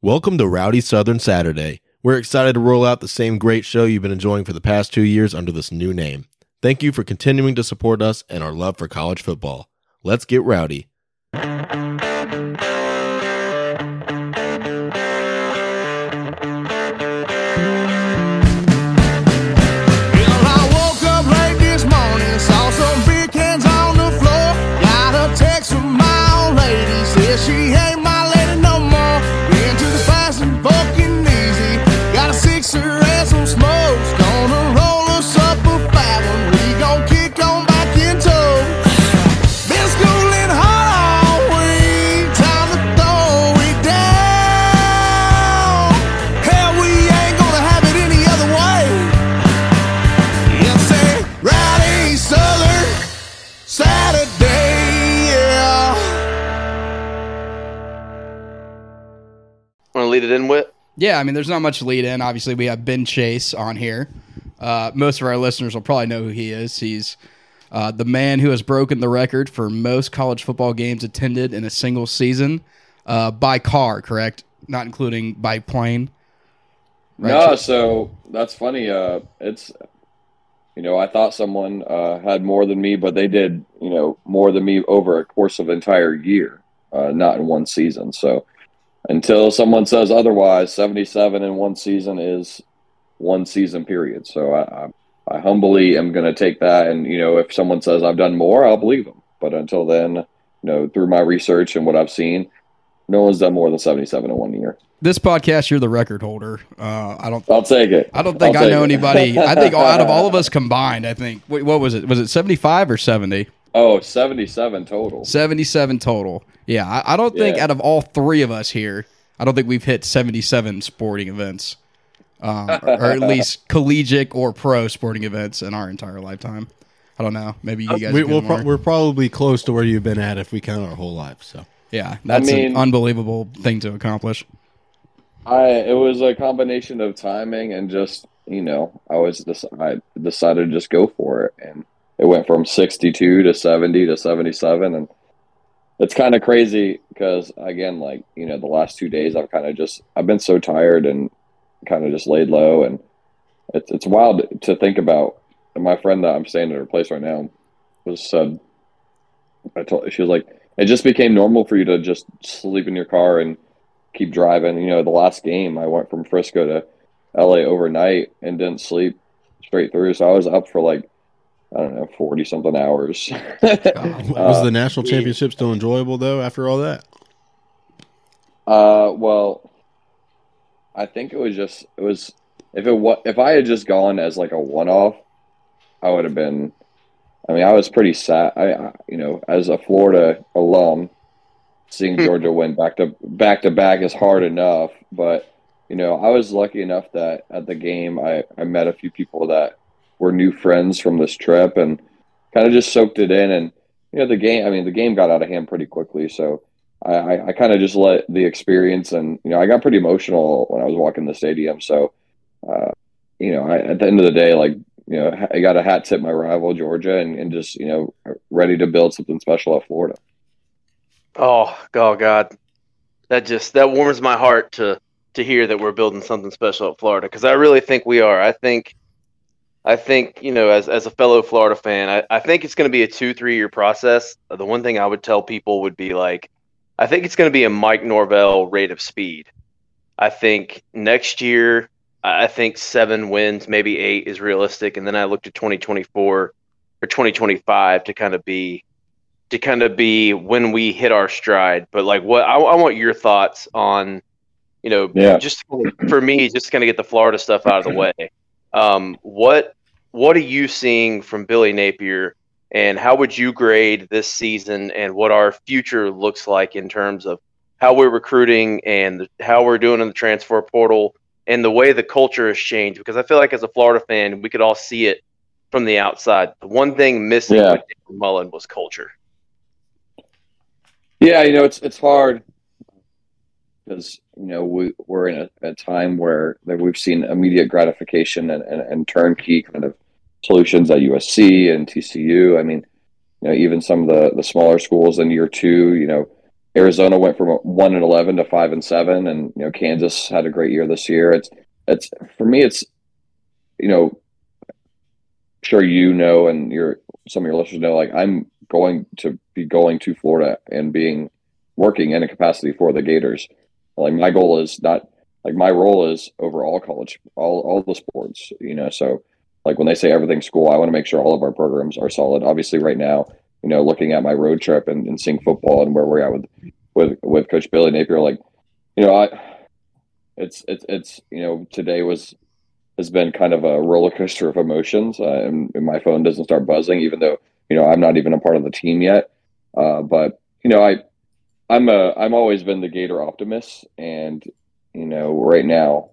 Welcome to Rowdy Southern Saturday. We're excited to roll out the same great show you've been enjoying for the past two years under this new name. Thank you for continuing to support us and our love for college football. Let's get rowdy. In with? Yeah, I mean, there's not much lead in. Obviously, we have Ben Chase on here. Uh, most of our listeners will probably know who he is. He's uh, the man who has broken the record for most college football games attended in a single season uh, by car, correct? Not including by plane. Right, No, Chase? so that's funny. Uh, it's you know I thought someone uh, had more than me, but they did you know more than me over a course of an entire year, uh, not in one season. So until someone says otherwise, seventy-seven in one season is one season period. So I, I, I humbly am going to take that, and you know if someone says I've done more, I'll believe them. But until then, you know through my research and what I've seen, no one's done more than seventy-seven in one year. This podcast, you're the record holder. Uh, I don't. I'll take it. I don't think I'll I know anybody. I think out of all of us combined, I think. Wait, what was it? Was it 75 or 70? Oh, 77 total. 77 total. Yeah, I, I don't think Yeah. out of all three of us here, I don't think we've hit 77 sporting events, um, or, or at least collegiate or pro sporting events in our entire lifetime. I don't know. Maybe you guys. We, we'll pro- we're probably close to where you've been at if we count our whole life. So yeah, that's mean- an unbelievable thing to accomplish. I it was a combination of timing and just you know I was just I decided to just go for it and it went from 62 to 70 to 77 and it's kind of crazy because again like you know the last two days I've kind of just I've been so tired and kind of just laid low and it's it's wild to think about and my friend that I'm staying at her place right now was said I told she was like it just became normal for you to just sleep in your car and keep driving. You know, the last game I went from Frisco to LA overnight and didn't sleep straight through. So I was up for like I don't know, forty something hours. was the national championship still enjoyable though after all that? Uh, well, I think it was just it was if it was if I had just gone as like a one off, I would have been. I mean, I was pretty sad. I, I you know, as a Florida alum, seeing Georgia win back to back to back is hard enough. But you know, I was lucky enough that at the game, I I met a few people that were new friends from this trip and kind of just soaked it in. And you know, the game. I mean, the game got out of hand pretty quickly, so. I, I, kind of just let the experience and you know I got pretty emotional when I was walking the stadium. So, uh, you know, I, at the end of the day, like you know, I got a hat tip my rival Georgia and, and just you know ready to build something special at Florida. Oh, oh God, that just that warms my heart to to hear that we're building something special at Florida because I really think we are. I think, I think you know, as as a fellow Florida fan, I, I think it's going to be a two three year process. The one thing I would tell people would be like, I think it's going to be a Mike Norvell rate of speed. I think next year, I think seven wins, maybe eight is realistic, and then I looked at twenty twenty four or twenty twenty five to kind of be to kind of be when we hit our stride. But like, what I, I want your thoughts on, you know, Yeah. just for me, just kind of get the Florida stuff out of the way. Um, what what are you seeing from Billy Napier, and how would you grade this season and what our future looks like in terms of how we're recruiting and the, how we're doing in the transfer portal and the way the culture has changed? Because I feel like as a Florida fan, we could all see it from the outside. The one thing missing Yeah. with Dan Mullen was culture. Yeah, you know, it's it's hard because you know we we're in a, a time where we've seen immediate gratification and, and, and turnkey kind of solutions at USC and TCU. I mean, you know, even some of the the smaller schools in year two, you know, Arizona went from one and eleven to five and seven, and you know Kansas had a great year this year. It's it's for me, it's you know, sure you know, and your some of your listeners know, like I'm going to be going to Florida and being working in a capacity for the Gators. Like my goal is not like my role is over all college, all all the sports, you know. So like when they say everything's school, I want to make sure all of our programs are solid. Obviously, right now, you know, looking at my road trip and, and seeing football and where we're at with with with Coach Billy Napier, like, you know, I it's it's it's you know today was has been kind of a roller coaster of emotions, uh, and, and, my phone doesn't start buzzing, even though you know I'm not even a part of the team yet. Uh, but you know, I I'm a I'm always been the Gator optimist, and you know, right now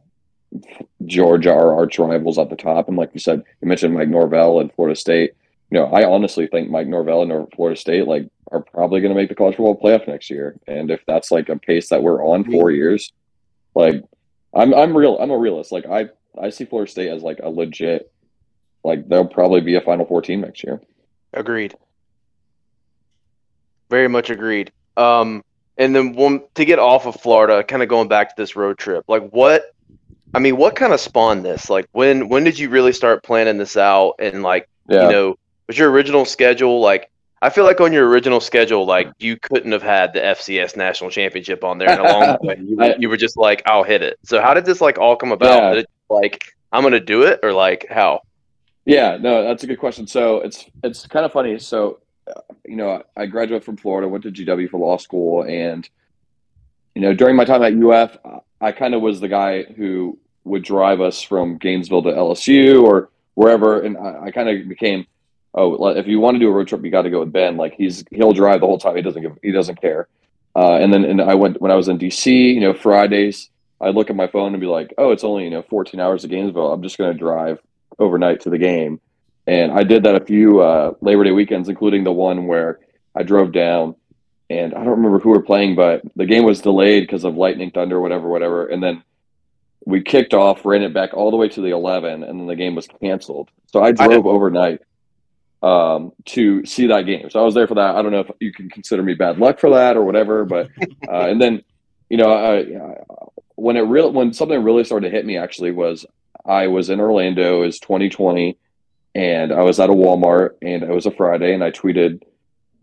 Georgia are arch rivals at the top, and like you said, you mentioned Mike Norvell and Florida State. You know, I honestly think Mike Norvell and Florida State like are probably going to make the college football playoff next year, and if that's like a pace that we're on four years, like I'm I'm real I'm a realist. Like I I see Florida State as like a legit like they'll probably be a Final Four team next year. Agreed. Very much agreed. Um, and then one to get off of Florida, kind of going back to this road trip, like what I mean, what kind of spawned this? Like when when did you really start planning this out? And like yeah. you know, was your original schedule like? I feel like on your original schedule, like you couldn't have had the FCS national championship on there, and along the way, you, I, you, were just like, "I'll hit it." So how did this like all come about? Yeah. It, like I'm gonna do it, or like how? Yeah, no, that's a good question. So it's it's kind of funny. So uh, you know, I graduated from Florida, went to GW for law school, and you know, during my time at UF, I kind of was the guy who would drive us from Gainesville to LSU or wherever, and I, I kind of became, oh, if you want to do a road trip, you got to go with Ben. Like he's he'll drive the whole time. He doesn't give he doesn't care. Uh, and then and I went when I was in DC. You know, Fridays I'd look at my phone and be like, oh, it's only you know 14 hours to Gainesville. I'm just going to drive overnight to the game. And I did that a few uh, Labor Day weekends, including the one where I drove down and I don't remember who we're playing, but the game was delayed because of lightning, thunder, whatever, whatever. And then we kicked off, ran it back all the way to the 11, and then the game was canceled. So I drove I overnight um, to see that game. So I was there for that. I don't know if you can consider me bad luck for that or whatever, but uh, and then you know I, when it real when something really started to hit me actually was I was in Orlando is 2020, and I was at a Walmart, and it was a Friday, and I tweeted,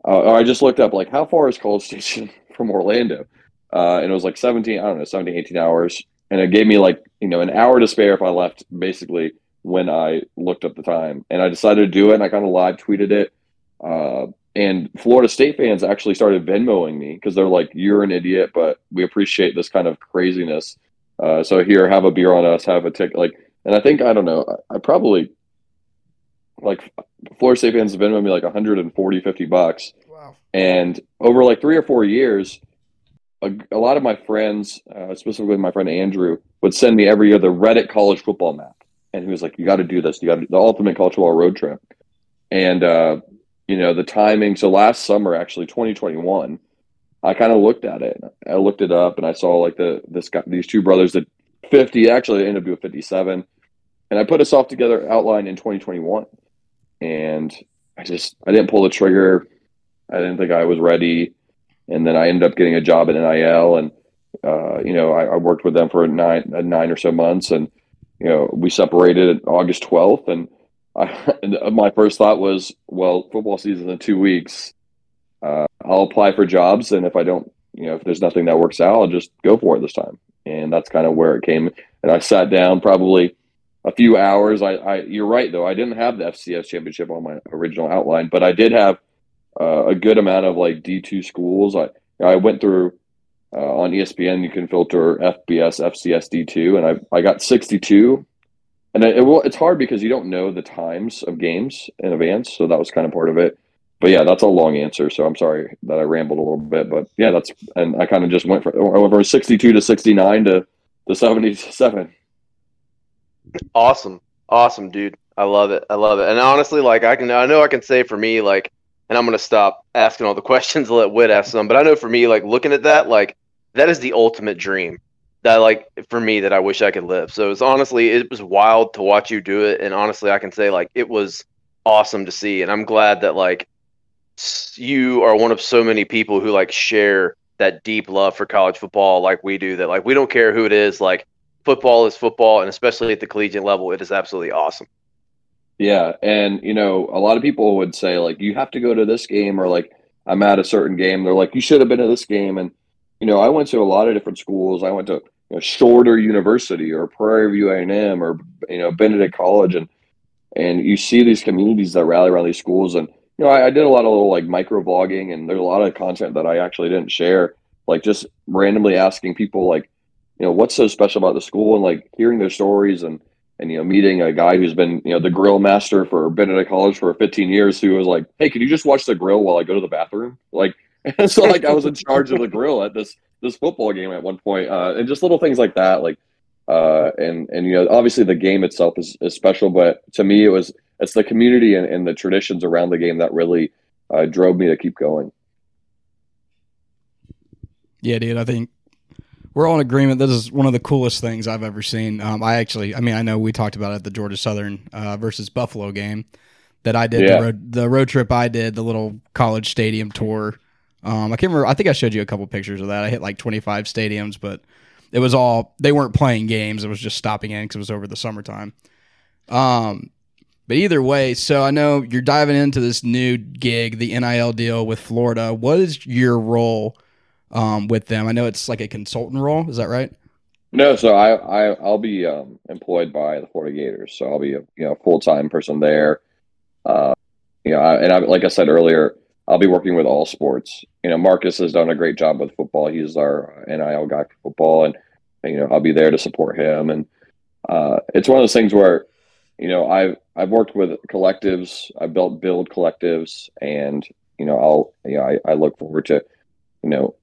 uh, I just looked up like how far is College Station from Orlando, uh, and it was like 17, I don't know, 17, 18 hours and it gave me like you know an hour to spare if I left basically when I looked up the time, and I decided to do it, and I kind of live tweeted it. Uh, and Florida State fans actually started Venmoing me because they're like, "You're an idiot, but we appreciate this kind of craziness." Uh, so here, have a beer on us, have a ticket. Like, and I think I don't know, I, I probably like Florida State fans Venmo me like 140, 50 bucks. Wow. And over like three or four years, a, a lot of my friends, uh, specifically my friend Andrew, would send me every year the Reddit college football map, and he was like, "You got to do this. You got the ultimate college football road trip." And uh, you know the timing. So last summer, actually, 2021, I kind of looked at it. I looked it up, and I saw like the this guy, these two brothers that 50 actually ended up doing 57, and I put a soft together outline in 2021, and I just I didn't pull the trigger. I didn't think I was ready and then I ended up getting a job at NIL, and uh, you know I, I, worked with them for nine nine or so months, and you know we separated August twelfth, and, and my first thought was, well, football season in two weeks. Uh, I'll apply for jobs, and if I don't, you know, if there's nothing that works out, I'll just go for it this time. And that's kind of where it came. And I sat down probably a few hours. I, I you're right though. I didn't have the FCS championship on my original outline, but I did have uh, a good amount of like D two schools. I I went through uh, on ESPN. You can filter FBS, FCS, D two, and I I got sixty two. And it, it will, it's hard because you don't know the times of games in advance, so that was kind of part of it. But yeah, that's a long answer, so I'm sorry that I rambled a little bit. But yeah, that's and I kind of just went from I went from 62 to 69 to to 77. Awesome, awesome, dude. I love it. I love it. And honestly, like I can, I know I can say for me, like and I'm gonna stop asking all the questions. Let Whit ask some. But I know for me, like looking at that, like that is the ultimate dream that like for me that I wish I could live. So it's honestly it was wild to watch you do it, and honestly I can say like it was awesome to see, and I'm glad that like you are one of so many people who like share that deep love for college football like we do. That like we don't care who it is. Like football is football, and especially at the collegiate level, it is absolutely awesome. Yeah, and you know, a lot of people would say like you have to go to this game or like I'm at a certain game. They're like you should have been to this game, and you know, I went to a lot of different schools. I went to you know, Shorter University or Prairie View A&M or you know Benedict College, and and you see these communities that rally around these schools. And you know, I, I did a lot of little like micro blogging, and there's a lot of content that I actually didn't share, like just randomly asking people like, you know, what's so special about the school, and like hearing their stories and and you know meeting a guy who's been you know the grill master for Benedict College for 15 years who was like, hey, can you just watch the grill while I go to the bathroom? Like, and so like I was in charge of the grill at this this football game at one point, uh, and just little things like that, like. Uh, and and you know obviously the game itself is, is special, but to me it was it's the community and, and the traditions around the game that really uh, drove me to keep going. Yeah, dude. I think we're all in agreement. This is one of the coolest things I've ever seen. Um, I actually, I mean, I know we talked about it at the Georgia Southern uh, versus Buffalo game that I did Yeah. the road the road trip I did the little college stadium tour. Um, I can't remember. I think I showed you a couple pictures of that. I hit like 25 stadiums, but it was all they weren't playing games. It was just stopping in because it was over the summertime. Um, but either way, so I know you're diving into this new gig, the NIL deal with Florida. What is your role um, with them? I know it's like a consultant role. Is that right? No, so I, I I'll be um, employed by the Florida Gators, so I'll be a you know full time person there. Uh, you know, I, and I, like I said earlier, I'll be working with all sports. You know, Marcus has done a great job with football. He's our NIL guy for football, and you know I'll be there to support him. And uh, it's one of those things where you know I've I've worked with collectives, I built build collectives, and you know I'll you know I, I look forward to you know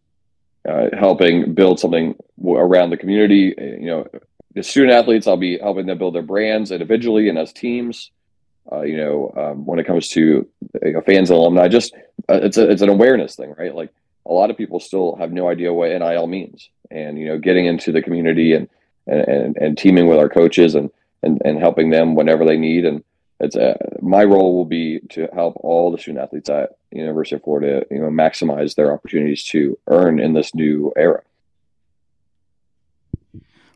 uh, helping build something around the community. Uh, You know, the student athletes, I'll be helping them build their brands individually and as teams. Uh, you know, um, when it comes to you know, fans and alumni, just uh, it's a, it's an awareness thing, right? Like a lot of people still have no idea what NIL means, and you know, getting into the community and and, and, and teaming with our coaches and, and and helping them whenever they need. And it's uh, my role will be to help all the student athletes at University of Florida, you know, maximize their opportunities to earn in this new era.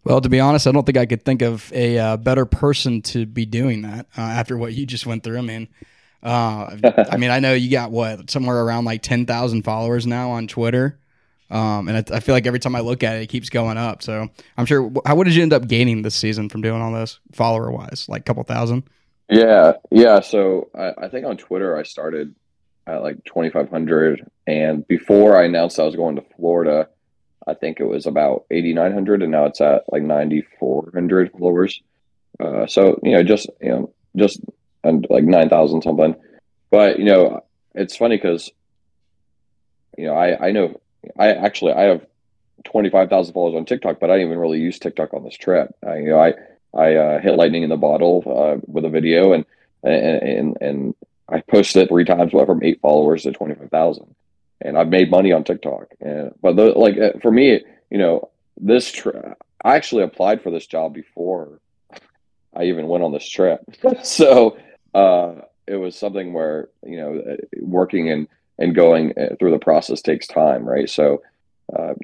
Well, to be honest, I don't think I could think of a uh, better person to be doing that uh, after what you just went through. I mean, uh, I mean, I know you got what somewhere around like ten thousand followers now on Twitter, um, and I, I feel like every time I look at it, it keeps going up. So I'm sure. How what did you end up gaining this season from doing all this follower wise? Like a couple thousand? Yeah, yeah. So I, I think on Twitter I started at like 2,500, and before I announced I was going to Florida, I think it was about 8,900, and now it's at like 9,400 followers. Uh, so you know, just you know, just and like 9,000 something. But you know, it's funny because you know I I know I actually I have 25,000 followers on TikTok, but I didn't even really use TikTok on this trip. I, you know, I I uh, hit lightning in the bottle uh, with a video, and and and I posted it three times, went from eight followers to twenty five thousand, and I've made money on TikTok. And but the, like uh, for me, you know, this I actually applied for this job before I even went on this trip, so uh, it was something where you know, uh, working and and going uh, through the process takes time, right? So,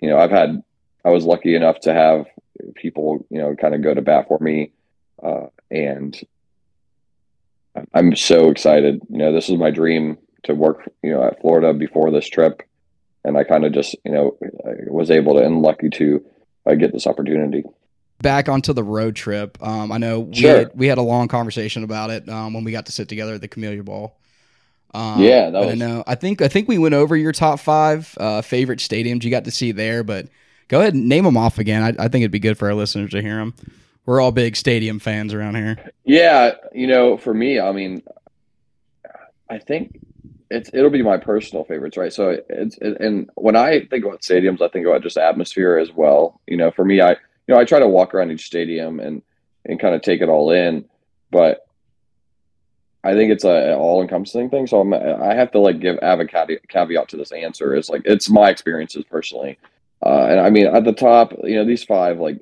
you know, I've had I was lucky enough to have people, you know, kind of go to bat for me. Uh, and I'm so excited. You know, this is my dream to work, you know, at Florida before this trip. And I kind of just, you know, I was able to and lucky to uh, get this opportunity. Back onto the road trip. Um, I know we Sure. had, we had a long conversation about it um, when we got to sit together at the Camellia Bowl. Um, Yeah, that but I know. I think I think we went over your top five uh, favorite stadiums you got to see there, but go ahead and name them off again. I, I think it'd be good for our listeners to hear them. We're all big stadium fans around here. Yeah, you know, for me, I mean, I think it's it'll be my personal favorites, right? So it's it, and when I think about stadiums, I think about just atmosphere as well. You know, for me, I you know I try to walk around each stadium and and kind of take it all in, but I think it's a all encompassing thing. So I'm I have to like give a caveat to this answer. Is like it's my experiences personally, uh, and I mean at the top, you know, these five like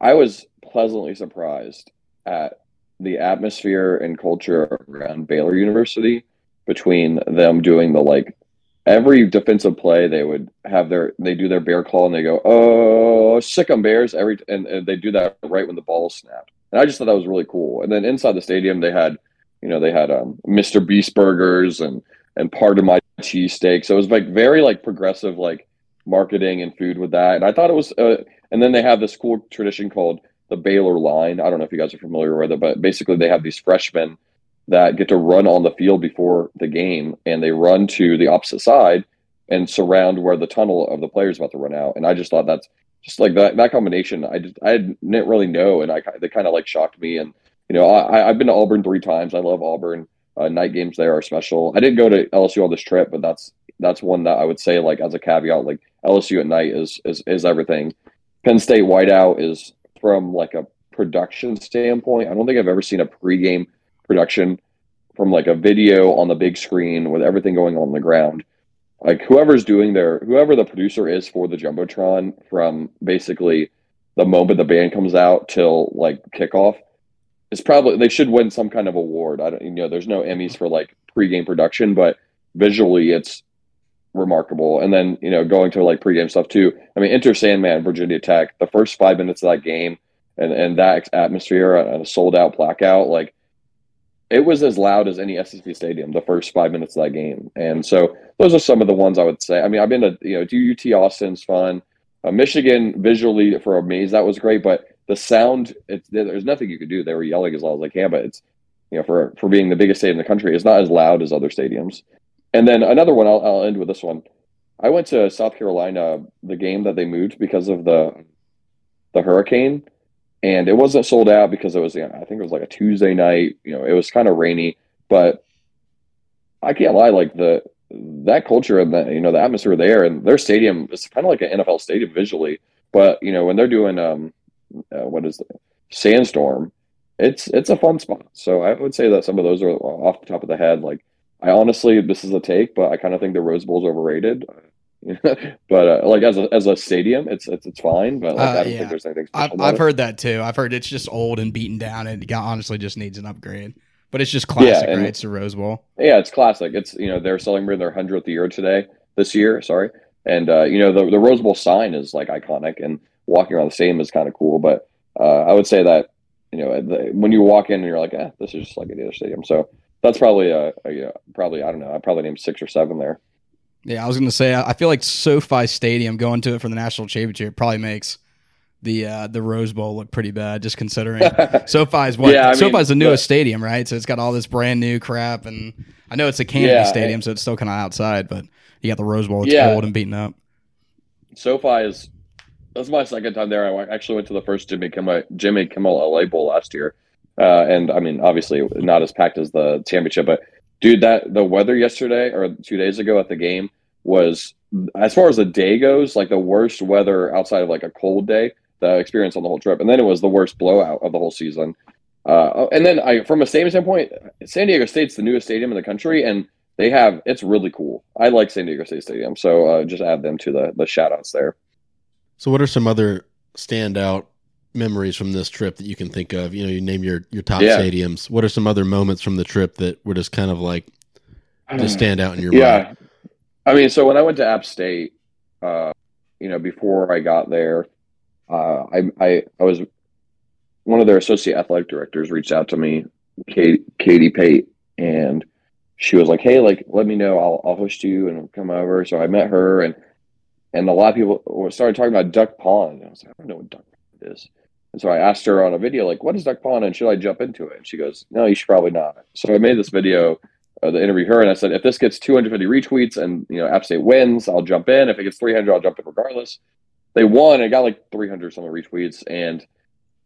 I was pleasantly surprised at the atmosphere and culture around Baylor University between them doing the like every defensive play they would have their they do their bear claw and they go oh sick 'em bears every and, and they do that right when the ball snapped. And i just thought that was really cool. And then inside the stadium they had you know they had um, mr beast burgers and and part of my cheesesteak. So it was like very like progressive like marketing and food with that and i thought it was uh, and then they have this cool tradition called the baylor line i don't know if you guys are familiar with it but basically they have these freshmen that get to run on the field before the game and they run to the opposite side and surround where the tunnel of the players about to run out. And I just thought that's just like that that combination. I just I didn't really know, and I they kind of like shocked me. And you know, I I've been to Auburn three times. I love Auburn. Uh, night games there are special. I didn't go to LSU on this trip, but that's that's one that I would say like as a caveat, like LSU at night is is is everything. Penn State whiteout is from like a production standpoint. I don't think I've ever seen a pregame production from like a video on the big screen with everything going on, the ground. Like whoever's doing their whoever the producer is for the jumbotron from basically the moment the band comes out till like kickoff is probably they should win some kind of award. I don't you know there's no Emmys for like pregame production, but visually it's remarkable. And then you know going to like pregame stuff too. I mean, Enter Sandman, Virginia Tech, the first five minutes of that game and and that atmosphere and a sold out blackout like it was as loud as any SEC stadium the first five minutes of that game. And so those are some of the ones I would say. I mean, I've been to you know UT Austin's fun, uh, Michigan visually for a maze that was great, but the sound it's there's nothing you could do. They were yelling as loud as they can, but it's you know for for being the biggest stadium in the country, it's not as loud as other stadiums. And then another one, I'll, I'll end with this one. I went to South Carolina the game that they moved because of the the hurricane and it wasn't sold out because it was you know, I think it was like a Tuesday night. You know, it was kind of rainy, but I can't lie, like the that culture and the you know the atmosphere there and their stadium is kind of like an NFL stadium visually. But you know when they're doing um uh, what is it sandstorm, it's it's a fun spot. So I would say that some of those are off the top of the head. Like I honestly, this is a take, but I kind of think the Rose Bowl is overrated. but uh, like as a as a stadium, it's it's, it's fine. But like, Uh, I don't yeah. think there's anything. I've, I've heard that too. I've heard it's just old and beaten down, and it honestly just needs an upgrade. But it's just classic, and- right? It's the Rose Bowl. Yeah, it's classic. It's you know they're celebrating their hundredth year today, this year. Sorry, and uh, you know the the Rose Bowl sign is like iconic, and walking around the stadium is kind of cool. But uh, I would say that you know the, when you walk in and you're like, eh, this is just like any other stadium. So that's probably a, a yeah, probably I don't know. I probably named six or seven there. Yeah, I was gonna say I feel like SoFi Stadium going to it for the national championship probably makes the uh, the Rose Bowl look pretty bad, just considering SoFi's what Yeah, I mean, SoFi's the newest but- stadium, right? So it's got all this brand new crap, and I know it's a canopy Yeah, Stadium, and- so it's still kind of outside, but you got the Rose Bowl, it's Yeah. old and beaten up. SoFi is that's my second time there. I actually went to the first Jimmy Kimmel Jimmy Kimmel LA Bowl last year, uh, and I mean obviously not as packed as the championship, but dude, that the weather yesterday or two days ago at the game was as far as the day goes, like the worst weather outside of like a cold day the experience on the whole trip, and then it was the worst blowout of the whole season. Uh, and then I, from a stadium standpoint, San Diego State's the newest stadium in the country, and they have it's really cool. I like San Diego State Stadium, so uh, just add them to the the shout outs there. So, what are some other standout memories from this trip that you can think of? You know, you name your your top Yeah. stadiums. What are some other moments from the trip that were just kind of like just stand out in your mind? Yeah. I mean, so when I went to App State, uh, you know, before I got there, uh, I, I I was one of their associate athletic directors reached out to me, Katie, Katie Pate, and she was like, "Hey, like, let me know. I'll I'll host you and come over." So I met her, and and a lot of people started talking about Duck Pond. And I was like, "I don't know what Duck Pond is." And so I asked her on a video, like, "What is Duck Pond?" And should I jump into it? And she goes, "No, you should probably not." So I made this video uh, to interview her, and I said, "If this gets 250 retweets and you know App State wins, I'll jump in. If it gets 300, I'll jump in regardless." They won. It got like 300 some retweets, and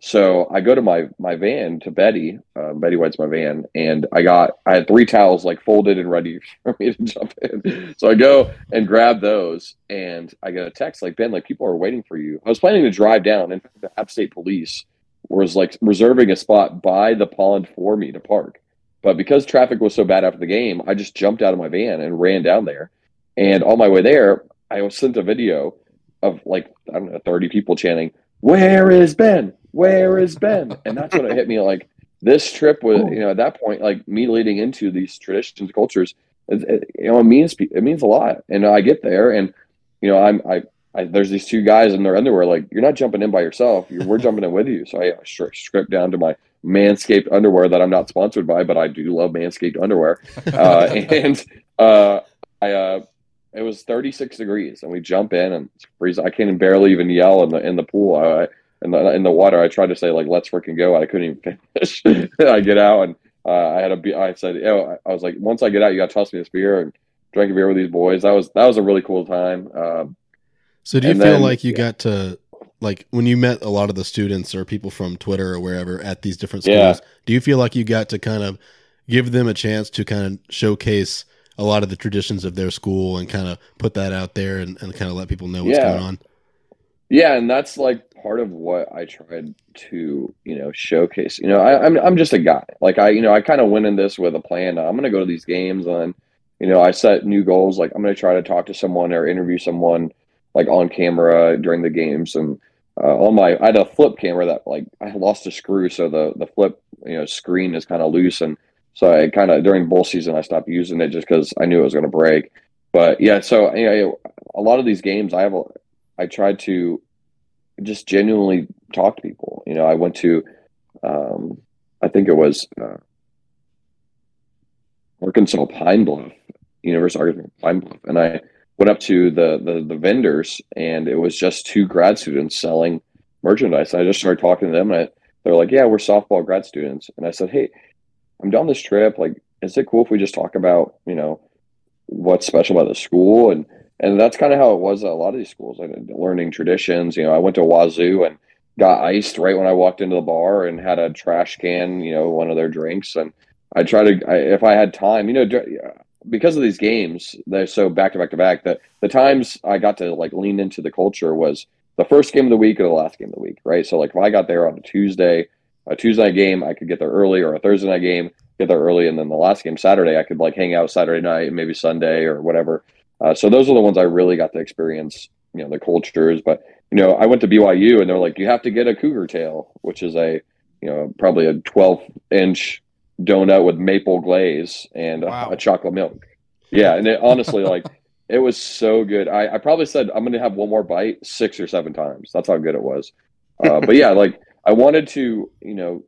so I go to my my van to Betty. Uh, Betty White's my van, and I got I had three towels like folded and ready for me to jump in. So I go and grab those, and I get a text like Ben, like people are waiting for you. I was planning to drive down, and the App State Police was like reserving a spot by the pond for me to park. But because traffic was so bad after the game, I just jumped out of my van and ran down there. And on my way there, I was sent a video of like I don't know, 30 people chanting, "Where is Ben? Where is Ben?" And that's when it hit me like this trip was, you know, at that point, like me leading into these traditions, cultures, it, it, you know, it means it means a lot. And I get there, and you know, I'm I, I there's these two guys in their underwear. Like you're not jumping in by yourself. You're, we're jumping in with you. So I, stripped down to my Manscaped underwear that I'm not sponsored by, but I do love Manscaped underwear. Uh, and uh, I uh, it was 36 degrees, and we jump in and it's freezing. I can't barely even yell in the in the pool. I, in the in the water. I tried to say like let's freaking go. I couldn't even finish. I get out and uh, I had a be- I said, oh, I was like, once I get out, you got to toss me this beer and drink a beer with these boys. That was that was a really cool time. Um, so do you feel then, like you yeah. got to like when you met a lot of the students or people from Twitter or wherever at these different schools? Yeah. Do you feel like you got to kind of give them a chance to kind of showcase a lot of the traditions of their school and kind of put that out there and, and kind of let people know what's yeah. going on? Yeah, and that's like part of what I tried to, you know, showcase. You know, I, am I'm, I'm just a guy. Like I, you know, I kind of went in this with a plan. I'm going to go to these games, and you know, I set new goals. Like I'm going to try to talk to someone or interview someone, like on camera during the games. And uh, on my, I had a flip camera that like I lost a screw, so the the flip, you know, screen is kind of loose, and so I kind of during bull season I stopped using it just because I knew it was going to break. But yeah, so you know, a lot of these games I have a I tried to just genuinely talk to people. You know, I went to, um, I think it was uh, Arkansas Pine Bluff, University of Arkansas Pine Bluff, and I went up to the, the the vendors, and it was just two grad students selling merchandise. I just started talking to them, and they're like, "Yeah, we're softball grad students," and I said, "Hey, I'm down this trip. Like, is it cool if we just talk about, you know, what's special about the school and and that's kind of how it was at a lot of these schools. I learning traditions. You know, I went to Wazoo and got iced right when I walked into the bar and had a trash can. You know, one of their drinks, and I try to I, if I had time. You know, because of these games, they're so back to back to back. That the times I got to like lean into the culture was the first game of the week or the last game of the week, right? So like if I got there on a Tuesday, a Tuesday night game, I could get there early, or a Thursday night game, get there early, and then the last game Saturday, I could like hang out Saturday night, maybe Sunday or whatever. Uh, so those are the ones I really got to experience, you know, the cultures. But you know, I went to BYU and they're like, you have to get a cougar tail, which is a, you know, probably a 12 inch donut with maple glaze and wow. a, a, chocolate milk. Yeah, and it, honestly, like it was so good. I, I probably said I'm going to have one more bite six or seven times. That's how good it was. Uh, but yeah, like I wanted to, you know,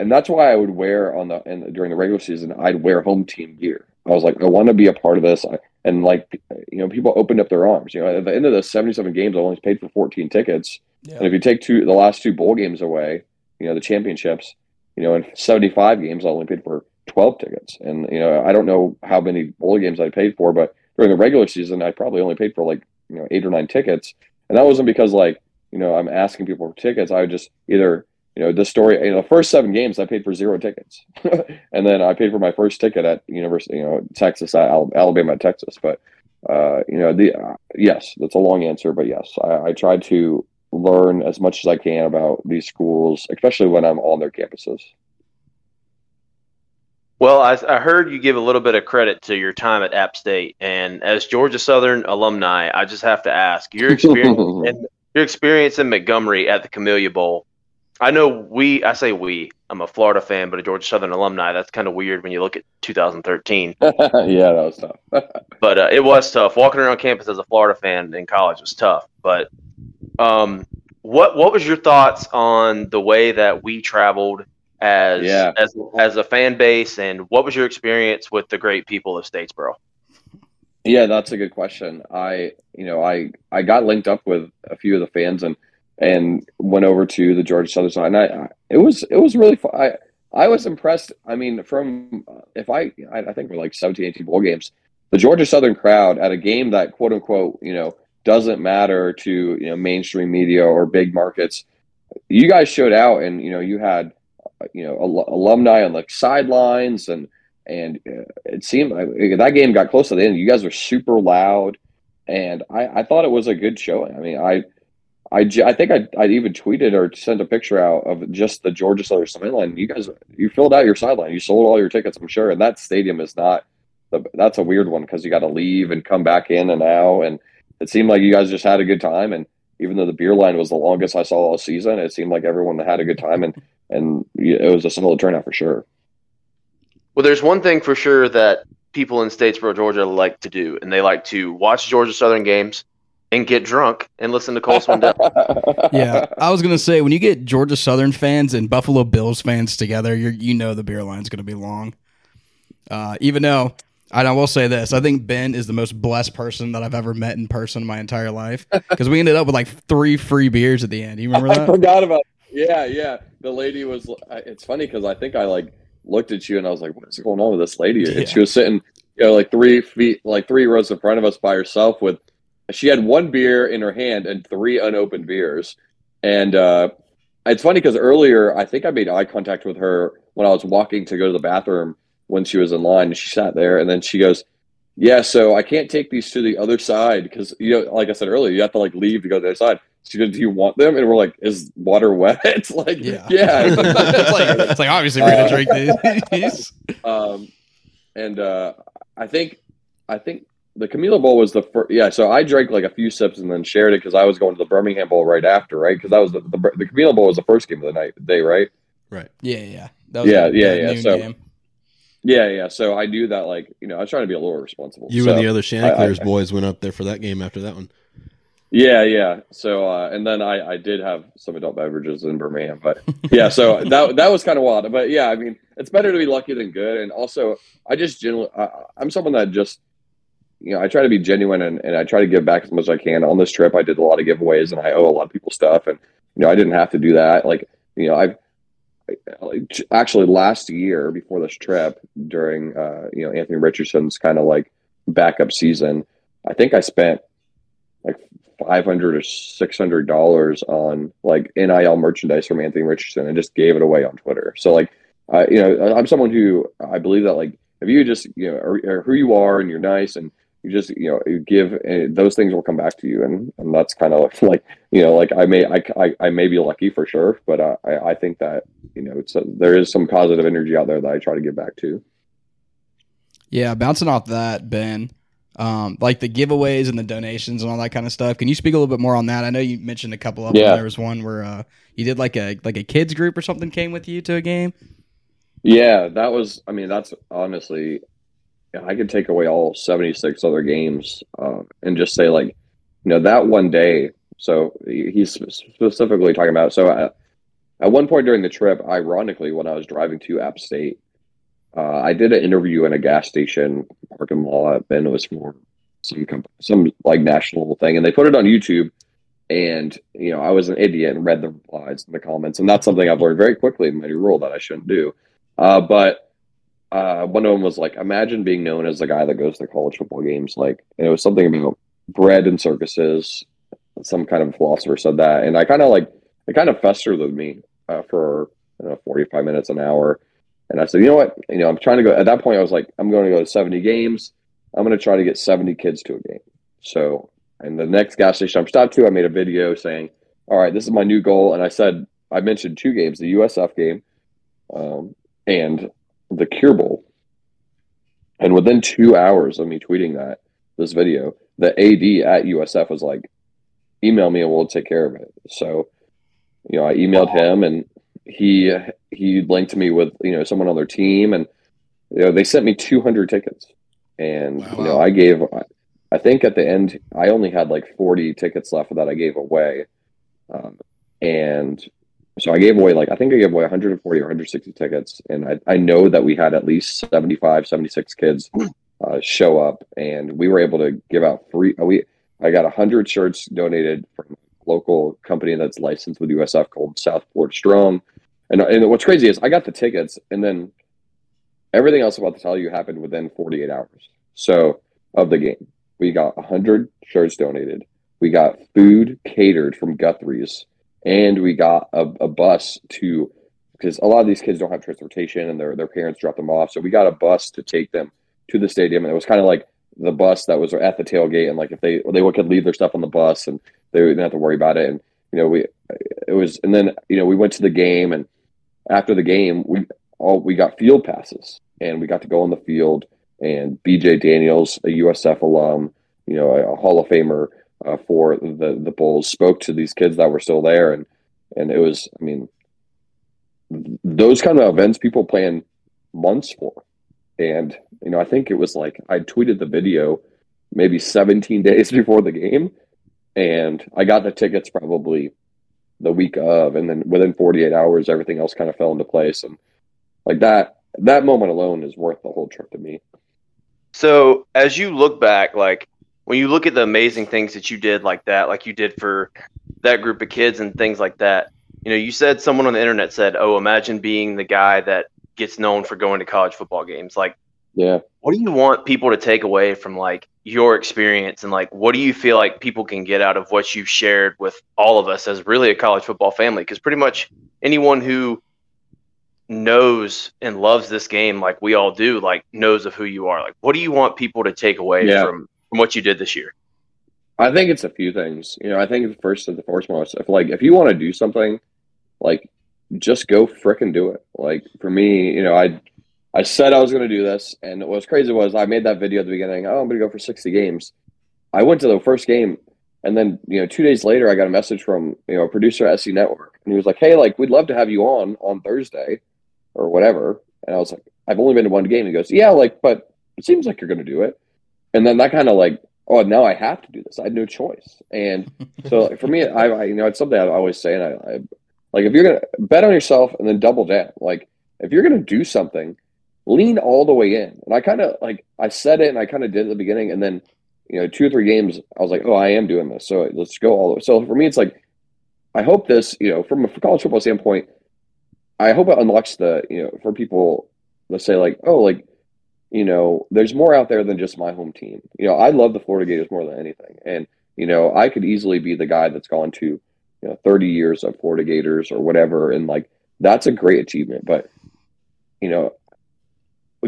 and that's why I would wear on the and during the regular season, I'd wear home team gear. I was like, I want to be a part of this. I, and like you know people opened up their arms you know at the end of the 77 games i only paid for 14 tickets yeah. and if you take two the last two bowl games away you know the championships you know in 75 games i only paid for 12 tickets and you know i don't know how many bowl games i paid for but during the regular season i probably only paid for like you know eight or nine tickets and that wasn't because like you know i'm asking people for tickets i would just either you know, the story, you know, the first seven games I paid for zero tickets. and then I paid for my first ticket at University, you know, Texas, Alabama, Texas. But, uh, you know, the, uh, yes, that's a long answer, but yes, I, I try to learn as much as I can about these schools, especially when I'm on their campuses. Well, I, I, heard you give a little bit of credit to your time at App State, and as Georgia Southern alumni, I just have to ask your experience in, your experience in Montgomery at the Camellia Bowl. I know we. I say we. I'm a Florida fan, but a Georgia Southern alumni. That's kind of weird when you look at 2013. yeah, that was tough. but uh, it was tough. Walking around campus as a Florida fan in college was tough. But um, what what was your thoughts on the way that we traveled as yeah. as as a fan base, and what was your experience with the great people of Statesboro? Yeah, that's a good question. I you know I I got linked up with a few of the fans and and went over to the Georgia Southern side. And I, it was it was really fun. I I was impressed. I mean, from if I I think we're like 17, 18 bowl games, the Georgia Southern crowd at a game that quote unquote you know doesn't matter to you know mainstream media or big markets. You guys showed out, and you know you had you know al- alumni on the sidelines and and uh, it seemed like that game got close to the end. You guys were super loud, and I, I thought it was a good showing. I mean, I I, I think I, I even tweeted or sent a picture out of just the Georgia Southern sideline. You guys, you filled out your sideline. You sold all your tickets, I'm sure. And that stadium is not, the, that's a weird one because you got to leave and come back in and out. And it seemed like you guys just had a good time. And even though the beer line was the longest I saw all season, it seemed like everyone had a good time. And, and it was a solid turnout for sure. Well, there's one thing for sure that people in Statesboro, Georgia, like to do, and they like to watch Georgia Southern games and get drunk and listen to Cole Swindell. yeah, I was gonna say when you get Georgia Southern fans and Buffalo Bills fans together, you you know the beer line's gonna be long. Uh, even though and I will say this: I think Ben is the most blessed person that I've ever met in person in my entire life because we ended up with like three free beers at the end. You remember that? I forgot about. Yeah, yeah. The lady was. It's funny because I think I like looked at you and I was like, "What's going on with this lady?" Yeah. And she was sitting, you know, like three feet, like three rows in front of us by herself with. She had one beer in her hand and three unopened beers, and uh, it's funny because earlier I think I made eye contact with her when I was walking to go to the bathroom when she was in line. She sat there and then she goes, "Yeah, so I can't take these to the other side because you know, like I said earlier, you have to like leave to go to the other side." She goes, "Do you want them?" And we're like, "Is water wet?" It's like, yeah, yeah. it's, like, it's like obviously we're gonna uh, drink these. um, and uh, I think, I think the Camellia Bowl was the first. Yeah, so I drank like a few sips and then shared it because I was going to the Birmingham Bowl right after, right? Because that was the, the the Camellia Bowl was the first game of the night day, right? Right. Yeah, yeah. yeah, yeah, yeah. So. Game. Yeah, yeah. So I do that like you know I was trying to be a little responsible. You so and the other Chanticleers boys went up there for that game after that one. Yeah, yeah. So uh, and then I I did have some adult beverages in Birmingham, but yeah. So that that was kind of wild, but yeah. I mean, it's better to be lucky than good, and also I just generally I, I'm someone that just you know I try to be genuine and, and I try to give back as much as I can. On this trip, I did a lot of giveaways, and I owe a lot of people stuff, and you know I didn't have to do that. Like you know I've actually last year before this trip during uh, you know Anthony Richardson's kind of like backup season, I think I spent like five hundred or six hundred dollars on like NIL merchandise from Anthony Richardson and just gave it away on Twitter. So like, uh, you know, I'm someone who I believe that like if you just you know who you are and you're nice and you just you know you give uh, those things will come back to you. And, and that's kind of like you know like i may I, I, I may be lucky for sure but uh, I, I think that you know it's a, there is some positive energy out there that i try to give back to. Yeah bouncing off that ben um, like the giveaways and the donations and all that kind of stuff can you speak a little bit more on that? I know you mentioned a couple of yeah. them there was one where uh, you did like a like a kids group or something came with you to a game. Yeah that was i mean that's honestly I could take away all 76 other games uh, and just say, like, you know, that one day. So he's specifically talking about. So at, at one point during the trip, ironically, when I was driving to App State, uh, I did an interview in a gas station parking lot, and it was for some some like national thing, and they put it on YouTube. And you know, I was an idiot and read the replies and the comments, and that's something I've learned very quickly in my new role that I shouldn't do. Uh, but uh, one of them was like, imagine being known as the guy that goes to college football games. Like, it was something about bread and circuses. Some kind of philosopher said that, and I kind of like it kind of festered with me uh, for know, 45 minutes an hour. And I said, you know what? You know, I'm trying to go. At that point, I was like, I'm going to go to 70 games. I'm going to try to get 70 kids to a game. So, and the next gas station I'm stopped to, I made a video saying, all right, this is my new goal. And I said, I mentioned two games, the USF game um, and the Cure Bowl. And within two hours of me tweeting that, this video, the AD at USF was like, email me and we'll take care of it. So, you know, I emailed him and he he linked me with, you know, someone on their team and you know, they sent me 200 tickets. And, wow. you know, I gave I think at the end I only had like 40 tickets left that I gave away. Um, and so I gave away like I think I gave away 140 or 160 tickets, and I, I know that we had at least 75, 76 kids uh, show up, and we were able to give out free. Uh, we I got 100 shirts donated from a local company that's licensed with USF called South Strong, and and what's crazy is I got the tickets, and then everything else I'm about to tell you happened within 48 hours. So of the game, we got 100 shirts donated. We got food catered from Guthrie's and we got a, a bus to because a lot of these kids don't have transportation and their their parents drop them off. So we got a bus to take them to the stadium, and it was kind of like the bus that was at the tailgate, and like if they they could leave their stuff on the bus, and they didn't have to worry about it. And you know, we it was, and then you know, we went to the game, and after the game, we all we got field passes, and we got to go on the field. And BJ Daniels, a USF alum, you know, a Hall of Famer, uh, for the the Bulls spoke to these kids that were still there, and and it was, I mean, those kind of events people plan months for, And, you know, I think it was like I tweeted the video maybe 17 days before the game. And I got the tickets probably the week of. And then within 48 hours, everything else kind of fell into place. And like that, that moment alone is worth the whole trip to me. So as you look back, like when you look at the amazing things that you did like that, like you did for that group of kids and things like that, you know, you said someone on the internet said, "Oh, imagine being the guy that gets known for going to college football games." Like, yeah, what do you want people to take away from like your experience and like what do you feel like people can get out of what you've shared with all of us as really a college football family? Because pretty much anyone who knows and loves this game like we all do, like knows of who you are. Like, what do you want people to take away yeah. from from what you did this year? I think it's a few things. You know, I think the first and the foremost, if like if you want to do something, like just go fricking do it. Like for me, you know, I I said I was going to do this, and what was crazy was I made that video at the beginning. Oh, I'm going to go for 60 games. I went to the first game, and then you know, two days later, I got a message from you know a producer at SEC Network, and he was like, "Hey, like we'd love to have you on on Thursday, or whatever." And I was like, "I've only been to one game." He goes, "Yeah, like, but it seems like you're going to do it." And then that kind of like, oh, now I have to do this. I had no choice. And so for me, I, I, you know it's something I always say, and I, I like if you're gonna bet on yourself and then double down. Like if you're gonna do something, lean all the way in. And I kind of like I said it and I kind of did it at the beginning, and then you know two or three games I was like, oh, I am doing this. So let's go all the way. So for me, it's like I hope this, you know, from a college football standpoint, I hope it unlocks the, you know, for people, let's say like, oh, like, you know, there's more out there than just my home team. You know, I love the Florida Gators more than anything. And, you know, I could easily be the guy that's gone to you know 30 years of Florida Gators or whatever, and like that's a great achievement. But you know,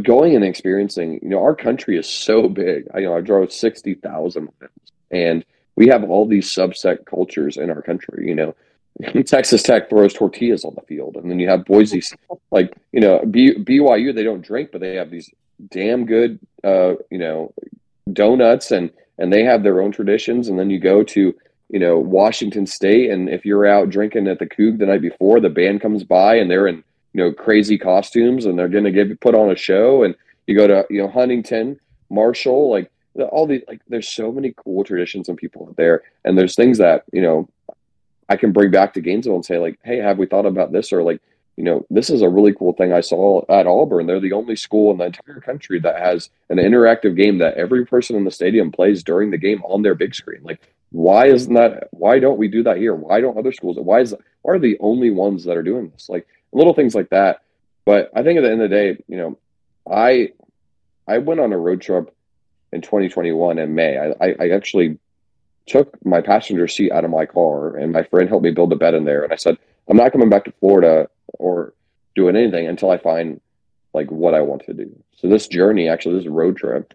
going and experiencing, you know, our country is so big. I you know I drove sixty thousand miles, and we have all these subset cultures in our country. You know, Texas Tech throws tortillas on the field, and then you have Boise, like you know, B, BYU. They don't drink, but they have these damn good, uh, you know, donuts, and and they have their own traditions. And then you go to you know, Washington State, and if you're out drinking at the Coug the night before, the band comes by and they're in, you know, crazy costumes and they're going to give put on a show. And you go to, you know, Huntington, Marshall, like all these, like there's so many cool traditions and people there, and there's things that you know I can bring back to Gainesville and say like, hey, have we thought about this? Or like, you know, this is a really cool thing I saw at Auburn. They're the only school in the entire country that has an interactive game that every person in the stadium plays during the game on their big screen. Like, why isn't that? Why don't we do that here? Why don't other schools? Why is why are the only ones that are doing this? Like little things like that. But I think at the end of the day, you know, I I went on a road trip in 2021 in May. I, I, I actually took my passenger seat out of my car, and my friend helped me build a bed in there. And I said, I'm not coming back to Florida or doing anything until I find like what I want to do. So this journey, actually, this road trip,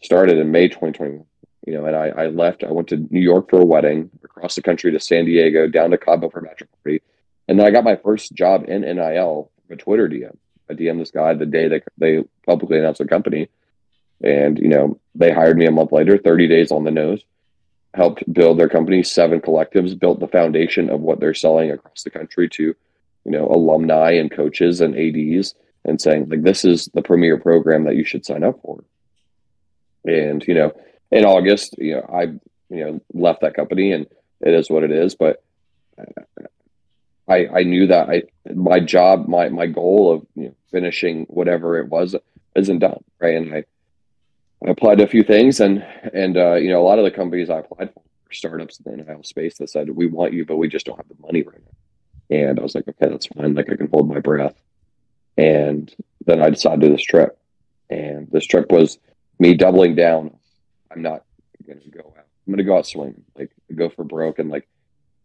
started in May 2021 you know, and I, I left. I went to New York for a wedding, across the country to San Diego, down to Cabo for a bachelor party, and then I got my first job in NIL, a Twitter DM. I DM this guy the day that they publicly announced the company, and you know they hired me a month later, thirty days on the nose, helped build their company, seven collectives, built the foundation of what they're selling across the country to, you know, alumni and coaches and ads, and saying like this is the premier program that you should sign up for, and you know in August, you know, I you know left that company, and it is what it is. But I I knew that I my job my my goal of you know, finishing whatever it was isn't done right, and I I applied to a few things, and and uh, you know a lot of the companies I applied for were startups in the NIL space that said we want you, but we just don't have the money right now. And I was like, okay, that's fine. Like I can hold my breath. And then I decided to do this trip, and this trip was me doubling down I'm not going to go out. I'm going to go out swinging, like go for broke and like,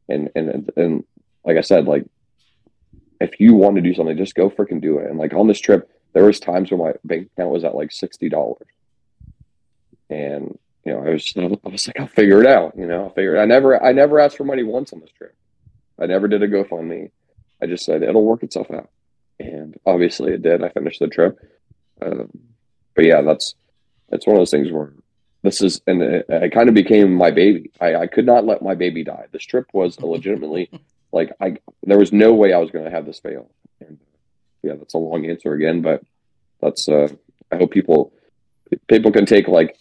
and, and, and like I said, like if you want to do something, just go freaking do it. And like on this trip, there was times when my bank account was at like $60 and, you know, I was, I was like, I'll figure it out. You know, I'll figure it. I never, I never asked for money once on this trip. I never did a GoFundMe. I just said it'll work itself out, and obviously it did. I finished the trip, um, but yeah, that's that's one of those things where this is and it, it kind of became my baby. I, I could not let my baby die. This trip was legitimately like I there was no way I was going to have this fail. And yeah, that's a long answer again, but that's uh I hope people people can take like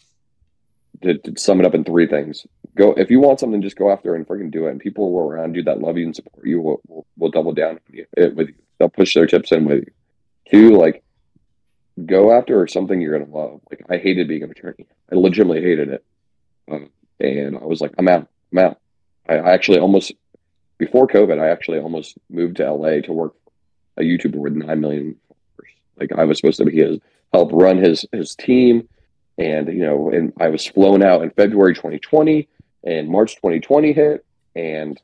to, to sum it up in three things. Go if you want something, just go after it and freaking do it. And people around you that love you and support you will will, will double down with you, it, with you. They'll push their chips in with you. Two, like go after something you're gonna love. Like I hated being an attorney. I legitimately hated it, um, and I was like, I'm out. I'm out. I, I actually almost before COVID, I actually almost moved to LA to work a YouTuber with nine million followers. Like I was supposed to be his help run his his team, and you know, and I was flown out in February 2020, and March 2020 hit, and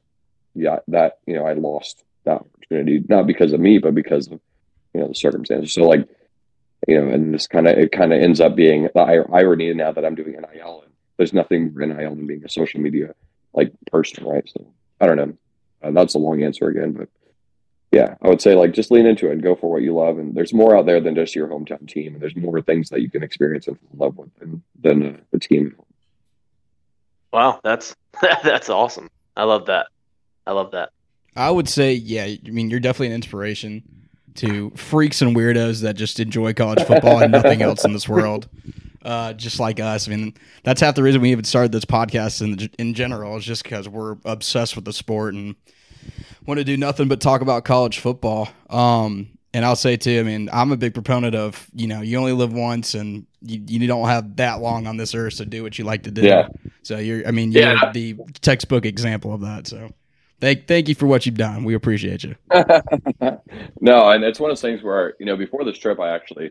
yeah, that you know, I lost that opportunity not because of me, but because of you know the circumstances. So like, you know, and this kind of it kind of ends up being the irony now that I'm doing NIL. And there's nothing more NIL than being a social media like person, right? So I don't know. Uh, that's a long answer again, but yeah, I would say like just lean into it and go for what you love. And there's more out there than just your hometown team. And there's more things that you can experience and love with than, than uh, the team. Wow, that's that's awesome. I love that. I love that. I would say, yeah. I mean, you're definitely an inspiration to freaks and weirdos that just enjoy college football and nothing else in this world. Uh, just like us. I mean, that's half the reason we even started this podcast in in general is just because we're obsessed with the sport and want to do nothing but talk about college football. Um, and I'll say too, I mean, I'm a big proponent of you know you only live once and you, you don't have that long on this earth to do what you like to do. Yeah. So you're, I mean, you're yeah. the textbook example of that. So thank thank you for what you've done. We appreciate you. no, and it's one of those things where you know before this trip, I actually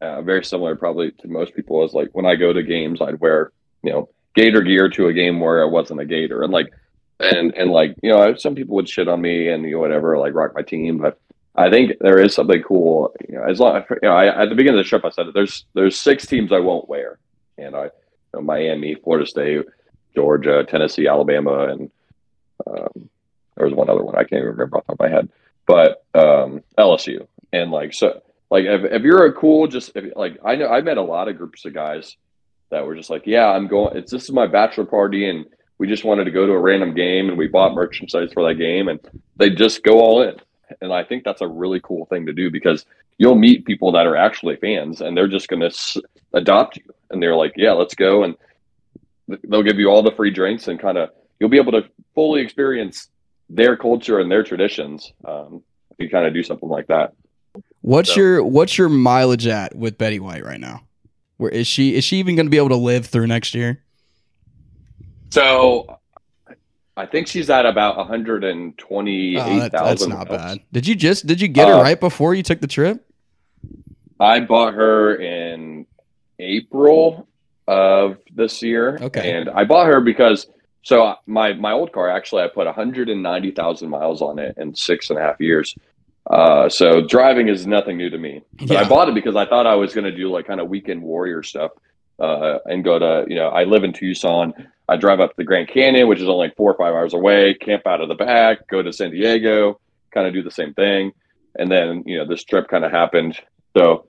uh, very similar probably to most people is like when I go to games, I'd wear you know Gator gear to a game where I wasn't a Gator, and like and and like you know some people would shit on me and you know whatever like rock my team but i think there is something cool you know as long you know I, at the beginning of the trip i said there's there's six teams i won't wear. And i you know, miami florida state georgia tennessee alabama and um, there was one other one i can't even remember off the top of my head but um, lsu and like so like if, if you're a cool just if, like i know i met a lot of groups of guys that were just like yeah i'm going it's this is my bachelor party and we just wanted to go to a random game and we bought merchandise for that game and they just go all in. And I think that's a really cool thing to do because you'll meet people that are actually fans and they're just going to s- adopt you. And they're like, yeah, let's go. And they'll give you all the free drinks and kind of, you'll be able to fully experience their culture and their traditions. Um, if you kind of do something like that. What's so. your, what's your mileage at with Betty White right now? Where is she, is she even going to be able to live through next year? So I think she's at about 128,000. Oh, that, that's not bad. Did you just did you get her uh, right before you took the trip? I bought her in April of this year. Okay. And I bought her because so my my old car actually I put 190,000 miles on it in six and a half years. Uh, so driving is nothing new to me. But yeah. I bought it because I thought I was going to do like kind of weekend warrior stuff uh, and go to you know I live in Tucson. I drive up to the Grand Canyon, which is only like four or five hours away, camp out of the back, go to San Diego, kind of do the same thing. And then, you know, this trip kind of happened. So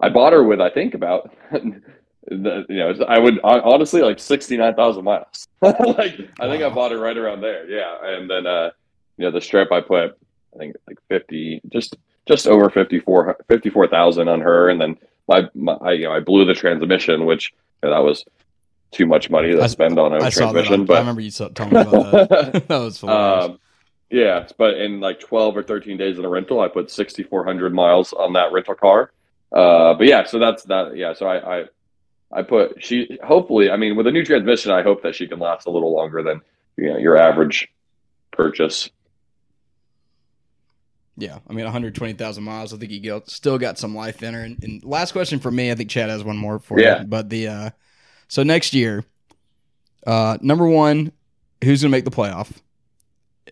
I bought her with, I think, about, the, you know, I would honestly like 69,000 miles. like, I think I bought it right around there. Yeah. And then, uh, you know, the strip I put, I think like 50, just, just over 54, 54,000 on her. And then my, my I, you know, I blew the transmission, which you know, that was, too much money to I, spend on a I transmission. but I remember you telling me about that. that was fun. Um, yeah, but in like 12 or 13 days in a rental, I put 6,400 miles on that rental car. Uh, but yeah, so that's that. Yeah, so I, I, I put she. Hopefully, I mean, with a new transmission, I hope that she can last a little longer than you know your average purchase. Yeah, I mean, 120,000 miles. I think you still got some life in her. And, and, last question for me, I think Chad has one more for yeah. you. But the uh, so next year, uh, number one, who's going to make the playoff?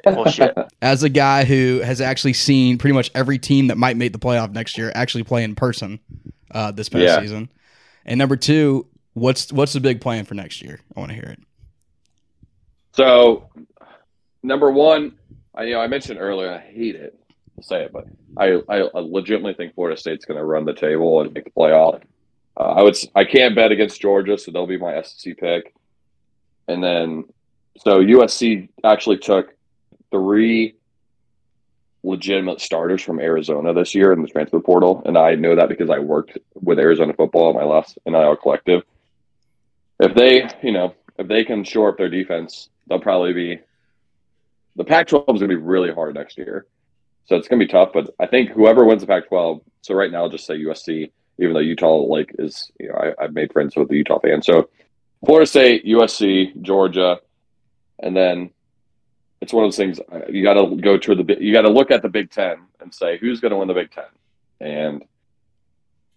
Bullshit. As a guy who has actually seen pretty much every team that might make the playoff next year actually play in person uh, this past yeah. season. And number two, what's what's the big plan for next year? I want to hear it. So, number one, I you know I mentioned earlier I hate it to say it, but I I legitimately think Florida State's going to run the table and make the playoff. Uh, I would I can't bet against Georgia, so they'll be my SEC pick. And then, so USC actually took three legitimate starters from Arizona this year in the transfer portal, and I know that because I worked with Arizona football at my last NIL collective. If they, you know, if they can shore up their defense, they'll probably be. The Pac-12 is going to be really hard next year, so it's going to be tough. But I think whoever wins the Pac-12, so right now, I'll just say USC, even though Utah like is, you know, I, I've made friends with the Utah fans. So Florida State, USC, Georgia, and then it's one of those things uh, you got to go to the you got to look at the Big Ten and say who's going to win the Big Ten, and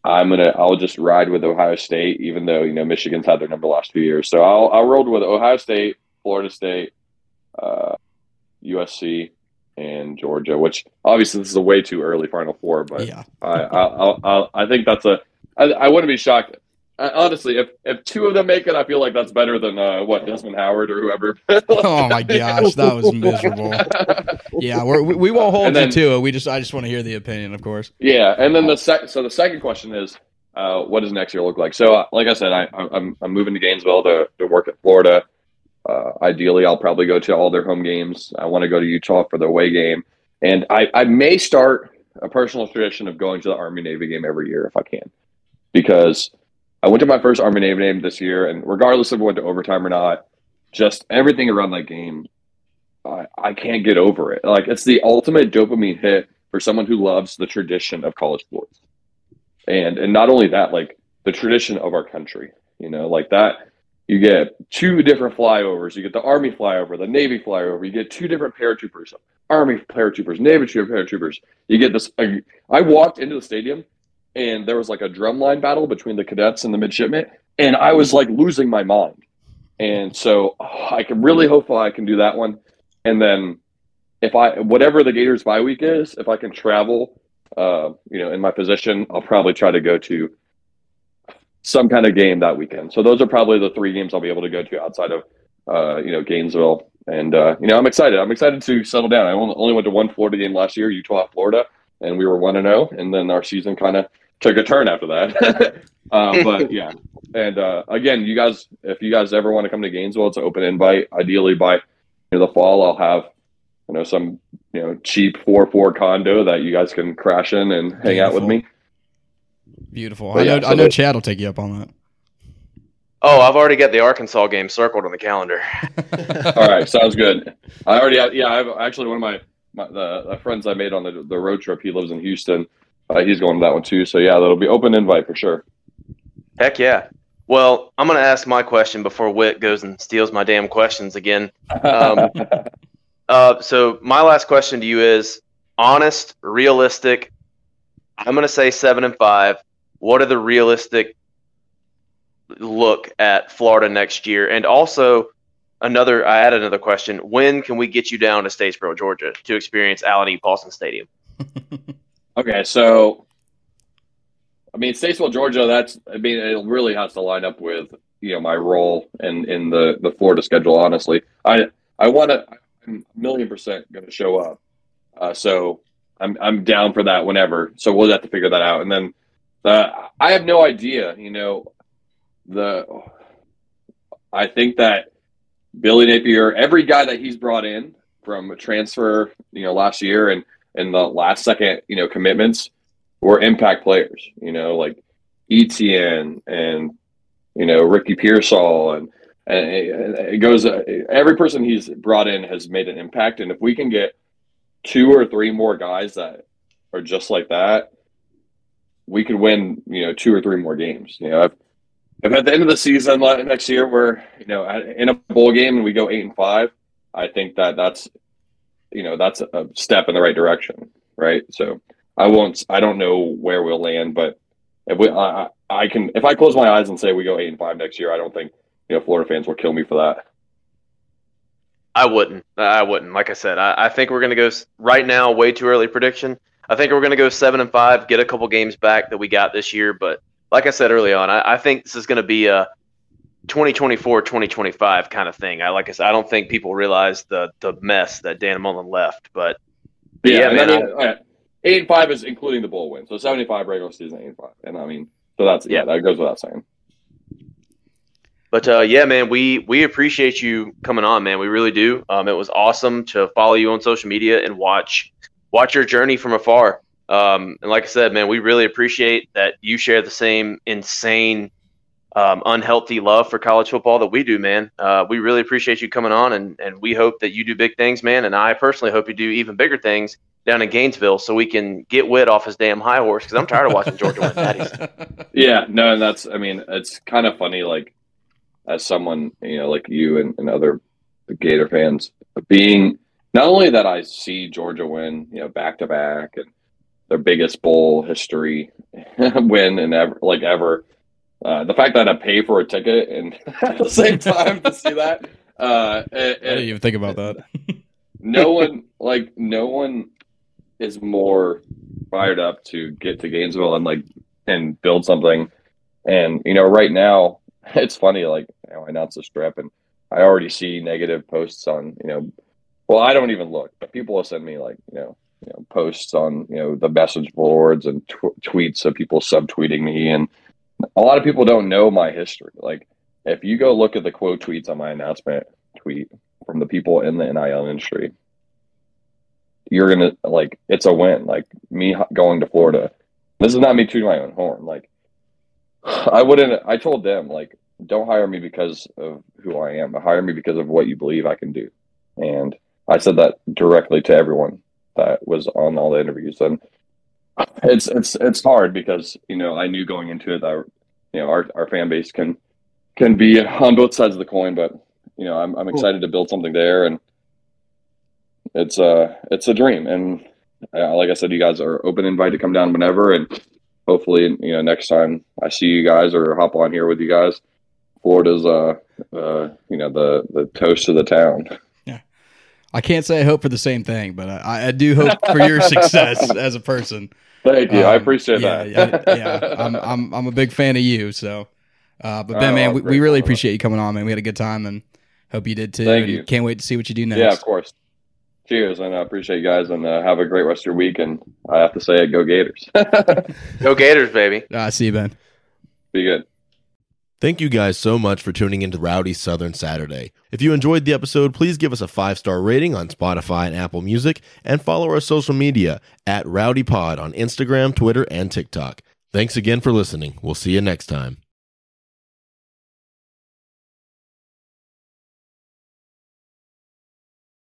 I'm gonna I'll just ride with Ohio State, even though you know Michigan's had their number the last few years. So I'll I'll roll with Ohio State, Florida State, uh, USC, and Georgia. Which obviously this is a way too early Final Four, but Yeah. I I I, I think that's a I, I wouldn't be shocked. Uh, honestly, if if two of them make it, I feel like that's better than uh, what Desmond Howard or whoever. Oh my gosh, that was miserable. Yeah, we're, we we won't hold then- you to it. We just I just want to hear the opinion, of course. Yeah, and then the sec- so the second question is, uh, what does next year look like? So, uh, like I said, I, I'm I'm moving to Gainesville to to work at Florida. Uh, ideally, I'll probably go to all their home games. I want to go to Utah for the away game, and I I may start a personal tradition of going to the Army Navy game every year if I can, because I went to my first Army Navy game this year, and regardless of went to overtime or not, just everything around that game, I, I can't get over it. Like it's the ultimate dopamine hit for someone who loves the tradition of college sports. And and not only that, like the tradition of our country. You know, like that you get two different flyovers. You get the Army flyover, the Navy flyover. You get two different paratroopers, Army paratroopers, Navy paratroopers. You get this. I, walked into the stadium, and there was like a drumline battle between the cadets and the midshipmen, and I was like losing my mind. And so oh, I can really hope I can do that one. And then if I whatever the Gators bye week is, if I can travel, uh, you know, in my position, I'll probably try to go to some kind of game that weekend. So those are probably the three games I'll be able to go to outside of uh, you know Gainesville. And uh, you know, I'm excited. I'm excited to settle down. I only, only went to one Florida game last year, Utah, Florida, and we were one and zero. And then our season kind of took a turn after that. uh, but yeah, and uh, again, you guys, if you guys ever want to come to Gainesville, it's an open invite. Ideally, by you know, the fall, I'll have you know some you know cheap four four condo that you guys can crash in and hang out with me. Beautiful. But I know yeah, so I know the- Chad will take you up on that. Oh, I've already got the Arkansas game circled on the calendar. All right, sounds good. I already have, yeah, I have actually one of my, my the, the friends I made on the the road trip. He lives in Houston. Uh, he's going to that one too. So yeah, that'll be open invite for sure. Heck yeah. Well, I'm going to ask my question before Whit goes and steals my damn questions again. Um, Uh, so my last question to you is honest, realistic. I'm going to say seven and five. What are the realistic look at Florida next year? And also, another. I added another question. When can we get you down to Statesboro, Georgia, to experience Allen E. Paulson Stadium? Okay, so I mean, Statesville, Georgia. That's I mean, it really has to line up with you know my role in in the the Florida schedule. Honestly, I I want to. I'm a million percent going to show up. Uh, so I'm I'm down for that whenever. So we'll have to figure that out. And then uh, I have no idea. You know, the I think that Billy Napier, every guy that he's brought in from a transfer, you know, last year and and the last second, you know, commitments were impact players. You know, like Etienne and you know Ricky Pearsall and and it it goes. Every person he's brought in has made an impact, and if we can get two or three more guys that are just like that, we could win. You know, two or three more games. You know, if, if at the end of the season next year we're you know in a bowl game and we go eight and five, I think that that's you know that's a step in the right direction, right? So I won't. I don't know where we'll land, but if we, I, I I can. If I close my eyes and say we go eight and five next year, I don't think you know Florida fans will kill me for that. I wouldn't. I wouldn't. Like I said, I, I think we're going to go right now. Way too early prediction. I think we're going to go seven and five, get a couple games back that we got this year. But like I said early on, I, I think this is going to be a 2024, 2025 kind of thing. I like I said, I don't think people realize the the mess that Dan Mullen left. But Yeah, and man, I mean, all right, eight and five is including the bowl win, so seventy five regular season eight and five, and I mean, so that's yeah, Yeah. that goes without saying. But uh, yeah, man, we we appreciate you coming on, man. We really do. Um, it was awesome to follow you on social media and watch watch your journey from afar. Um, and like I said, man, we really appreciate that you share the same insane, um, unhealthy love for college football that we do, man. Uh, we really appreciate you coming on, and, and we hope that you do big things, man. And I personally hope you do even bigger things down in Gainesville so we can get Whit off his damn high horse because I'm tired of watching Georgia win daddies. Yeah, no, and that's, I mean, it's kind of funny, like, as someone, you know, like you and, and other Gator fans, being not only that I see Georgia win, you know, back to back and their biggest bowl history win and ever like ever. Uh, the fact that I pay for a ticket and at the same time to see that, uh, it, I didn't even think about that. no one like no one is more fired up to get to Gainesville and like and build something. And you know, right now it's funny. Like you know, I announced the strip, and I already see negative posts on you know. Well, I don't even look, but people will send me like you know you know, posts on you know the message boards and tw- tweets of people subtweeting me, and a lot of people don't know my history. Like, if you go look at the quote tweets on my announcement tweet from the people in the NIL industry, you're gonna like it's a win. Like me going to Florida, this is not me tooting my own horn. Like, I wouldn't. I told them like, don't hire me because of who I am, but hire me because of what you believe I can do. And I said that directly to everyone that was on all the interviews, and it's it's it's hard because you know I knew going into it that you know our our fan base can can be on both sides of the coin, but you know I'm I'm excited to build something there, and it's uh it's a dream, and uh, like I said, you guys are open invite to come down whenever, and hopefully you know next time I see you guys or hop on here with you guys, Florida's uh uh you know the the toast of the town. I can't say I hope for the same thing, but I, I do hope for your success as a person. Thank you. Um, I appreciate yeah, that. yeah, yeah. I'm, I'm, I'm a big fan of you. So, uh, but Ben, oh, man, we, we, really appreciate you coming on, man. We had a good time and hope you did too. Thank you. Can't wait to see what you do next. Yeah, of course. Cheers, and I appreciate you guys, and uh, have a great rest of your week. And I have to say it, go Gators. go Gators, baby. Uh, see you, Ben. Be good. Thank you guys so much for tuning into Rowdy Southern Saturday. If you enjoyed the episode, please give us a five star rating on Spotify and Apple Music, and follow our social media at Rowdy Pod on Instagram, Twitter, and TikTok. Thanks again for listening. We'll see you next time.